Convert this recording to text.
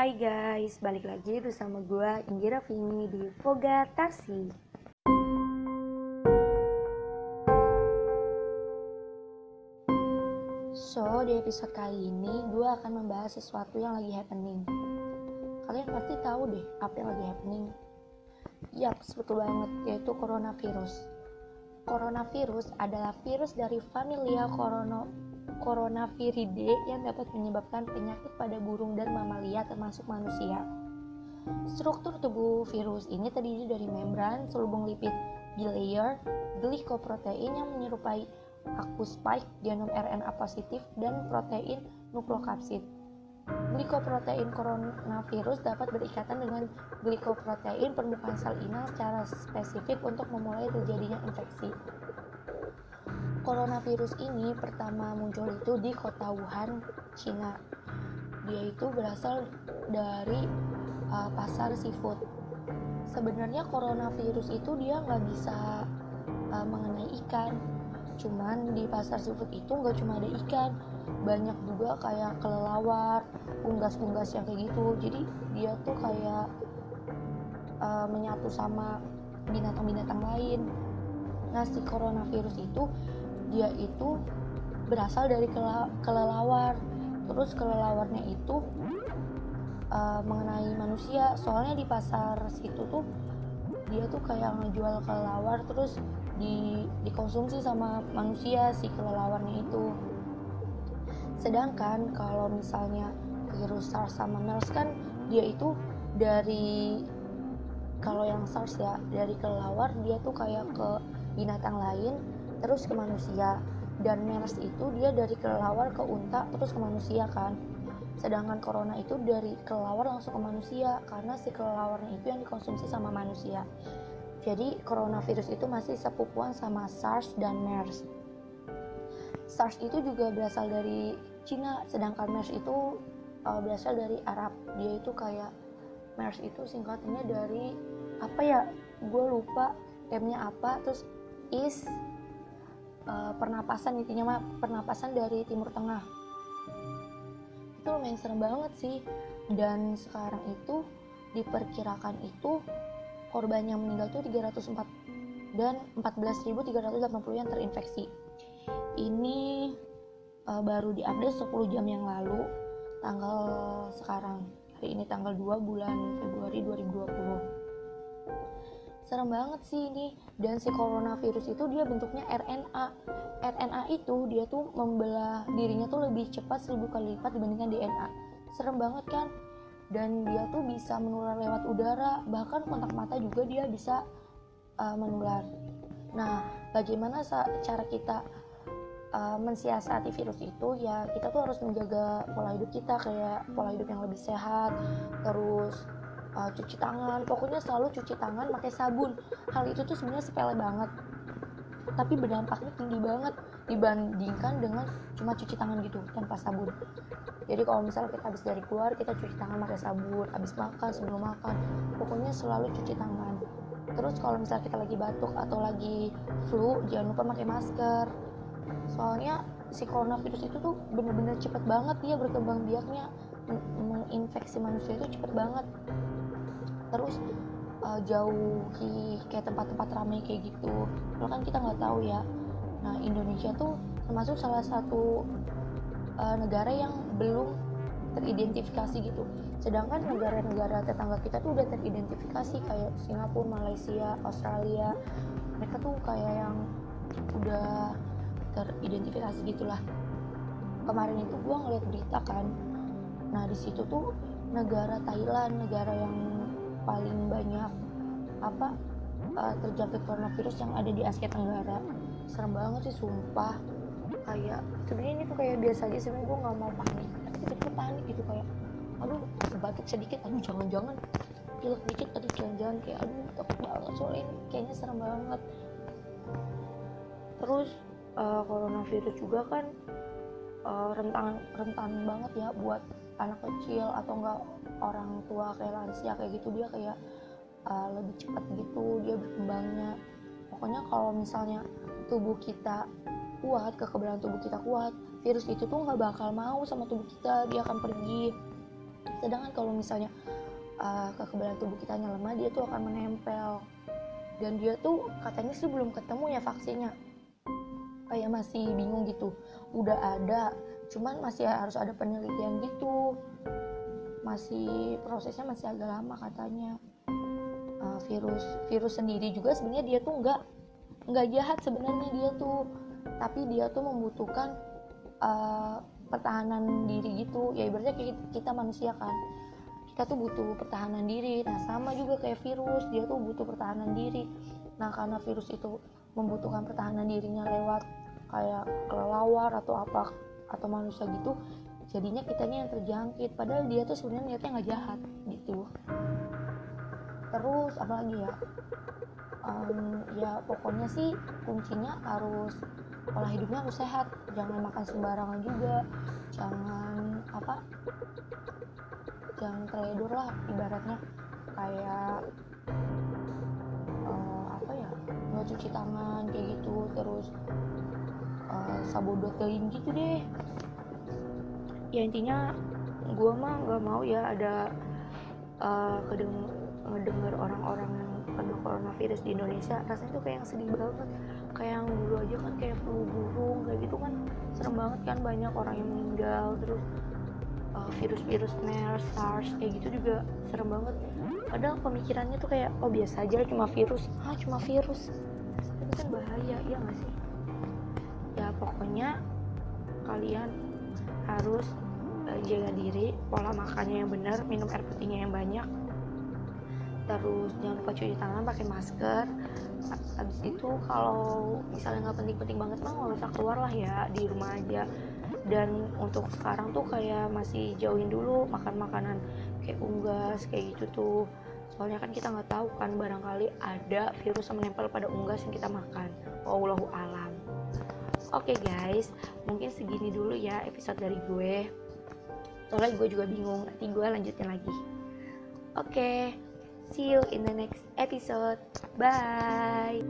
Hai guys, balik lagi bersama gue Indira Vini di Voga Tarsi. So, di episode kali ini gue akan membahas sesuatu yang lagi happening. Kalian pasti tahu deh apa yang lagi happening. Yap, betul banget, yaitu coronavirus. Coronavirus adalah virus dari familia corona Coronaviridae yang dapat menyebabkan penyakit pada burung dan mamalia termasuk manusia. Struktur tubuh virus ini terdiri dari membran, selubung lipid bilayer, glikoprotein yang menyerupai akkus spike, genom RNA positif, dan protein nukleokapsid. Glikoprotein coronavirus dapat berikatan dengan glikoprotein permukaan sel inang secara spesifik untuk memulai terjadinya infeksi. Coronavirus ini pertama muncul itu di kota Wuhan, Cina. Dia itu berasal dari uh, pasar seafood. Sebenarnya coronavirus itu dia nggak bisa uh, mengenai ikan. Cuman di pasar seafood itu nggak cuma ada ikan, banyak juga kayak kelelawar, unggas-unggas yang kayak gitu. Jadi dia tuh kayak uh, menyatu sama binatang-binatang lain. Nah si coronavirus itu dia itu berasal dari kelelawar. Terus kelelawarnya itu uh, mengenai manusia. Soalnya di pasar situ tuh dia tuh kayak ngejual kelelawar terus di dikonsumsi sama manusia si kelelawarnya itu. Sedangkan kalau misalnya virus SARS sama MERS kan dia itu dari kalau yang SARS ya dari kelelawar dia tuh kayak ke binatang lain terus ke manusia. Dan MERS itu dia dari kelelawar ke unta terus ke manusia kan. Sedangkan corona itu dari kelelawar langsung ke manusia karena si kelelawarnya itu yang dikonsumsi sama manusia. Jadi coronavirus itu masih sepupuan sama SARS dan MERS. SARS itu juga berasal dari Cina sedangkan MERS itu uh, berasal dari Arab. Dia itu kayak MERS itu singkatnya dari apa ya gue lupa M-nya apa terus is uh, pernapasan intinya mah pernapasan dari timur tengah. Itu lumayan serem banget sih. Dan sekarang itu diperkirakan itu korban yang meninggal tuh 304 dan 14.380 yang terinfeksi. Ini uh, baru diupdate 10 jam yang lalu tanggal sekarang. Hari ini tanggal 2 bulan Februari 2020 serem banget sih ini. Dan si coronavirus itu dia bentuknya RNA RNA itu dia tuh membelah dirinya tuh lebih cepat seribu kali lipat dibandingkan DNA serem banget kan? Dan dia tuh bisa menular lewat udara bahkan kontak mata juga dia bisa uh, menular. Nah bagaimana cara kita uh, mensiasati virus itu? Ya kita tuh harus menjaga pola hidup kita kayak pola hidup yang lebih sehat terus uh, cuci tangan. Pokoknya selalu cuci tangan pakai sabun. Hal itu tuh sebenarnya sepele banget. Tapi berdampaknya tinggi banget dibandingkan dengan cuma cuci tangan gitu tanpa sabun. Jadi kalau misalnya kita habis dari keluar kita cuci tangan pakai sabun habis makan sebelum makan pokoknya selalu cuci tangan. Terus kalau misalnya kita lagi batuk atau lagi flu jangan lupa pakai masker. Soalnya si coronavirus itu tuh bener-bener cepet banget dia berkembang biaknya. Menginfeksi manusia itu cepet banget terus uh, jauhi kayak tempat-tempat ramai kayak gitu. Kalau kan kita nggak tahu ya. Nah Indonesia tuh termasuk salah satu uh, negara yang belum teridentifikasi gitu. Sedangkan negara-negara tetangga kita tuh udah teridentifikasi kayak Singapura, Malaysia, Australia. Mereka tuh kayak yang udah teridentifikasi gitulah. Kemarin itu gue ngeliat berita kan. Nah di situ tuh negara Thailand negara yang paling banyak apa uh, terjangkit coronavirus yang ada di Asia Tenggara. Serem banget sih sumpah. Kayak sebenarnya ini tuh kayak biasa aja sebenarnya gue nggak mau panik. Tapi tiba-tiba panik gitu kayak aduh batuk sedikit aduh jangan-jangan. Pilek dikit aduh jangan-jangan kayak aduh takut banget soalnya ini kayaknya serem banget. Terus uh, coronavirus juga kan uh, rentan rentan banget ya buat anak kecil atau enggak orang tua kayak lansia kayak gitu dia kayak uh, lebih cepat gitu dia berkembangnya. Pokoknya kalau misalnya tubuh kita kuat kekebalan tubuh kita kuat virus itu tuh nggak bakal mau sama tubuh kita dia akan pergi. Sedangkan kalau misalnya uh, kekebalan tubuh kita lemah dia tuh akan menempel. Dan dia tuh katanya sih belum ketemu ya vaksinnya kayak masih bingung gitu. Udah ada cuman masih harus ada penelitian gitu. Masih prosesnya masih agak lama katanya. Uh, virus virus sendiri juga sebenarnya dia tuh nggak nggak jahat sebenarnya dia tuh. Tapi dia tuh membutuhkan uh, pertahanan diri gitu. Ya ibaratnya kayak kita manusia kan. Kita tuh butuh pertahanan diri. Nah sama juga kayak virus. Dia tuh butuh pertahanan diri. Nah karena virus itu membutuhkan pertahanan dirinya lewat kayak kelelawar atau apa atau manusia gitu jadinya kitanya yang terjangkit. Padahal dia tuh sebenarnya niatnya nggak jahat gitu. Terus apa lagi ya? Um, ya pokoknya sih kuncinya harus pola hidupnya harus sehat. Jangan makan sembarangan juga. Jangan apa jangan trader lah ibaratnya. Kayak uh, apa ya? Nggak cuci tangan kayak gitu. Terus uh, sabodotein gitu deh. Ya intinya gue mah nggak mau ya ada uh, ngedenger orang-orang yang kena coronavirus di Indonesia. Rasanya tuh kayak yang sedih banget. Kayak yang dulu aja kan kayak flu burung kayak gitu kan serem banget kan. Banyak orang yang meninggal terus uh, virus-virus MERS, SARS kayak gitu juga serem banget. Padahal pemikirannya tuh kayak oh biasa aja cuma virus. Ah cuma virus. Tapi kan bahaya ya nggak sih pokoknya kalian harus uh, jaga diri pola makannya yang benar minum air putihnya yang banyak. Terus jangan lupa cuci tangan pakai masker. Habis itu kalau misalnya nggak penting-penting banget mah nggak usah keluar lah ya di rumah aja. Dan untuk sekarang tuh kayak masih jauhin dulu makan makanan kayak unggas kayak gitu tuh. Soalnya kan kita nggak tahu kan barangkali ada virus yang menempel pada unggas yang kita makan. Wallahu alam oke okay guys mungkin segini dulu ya episode dari gue soalnya gue juga bingung nanti gue lanjutin lagi oke okay. See you in the next episode. Bye.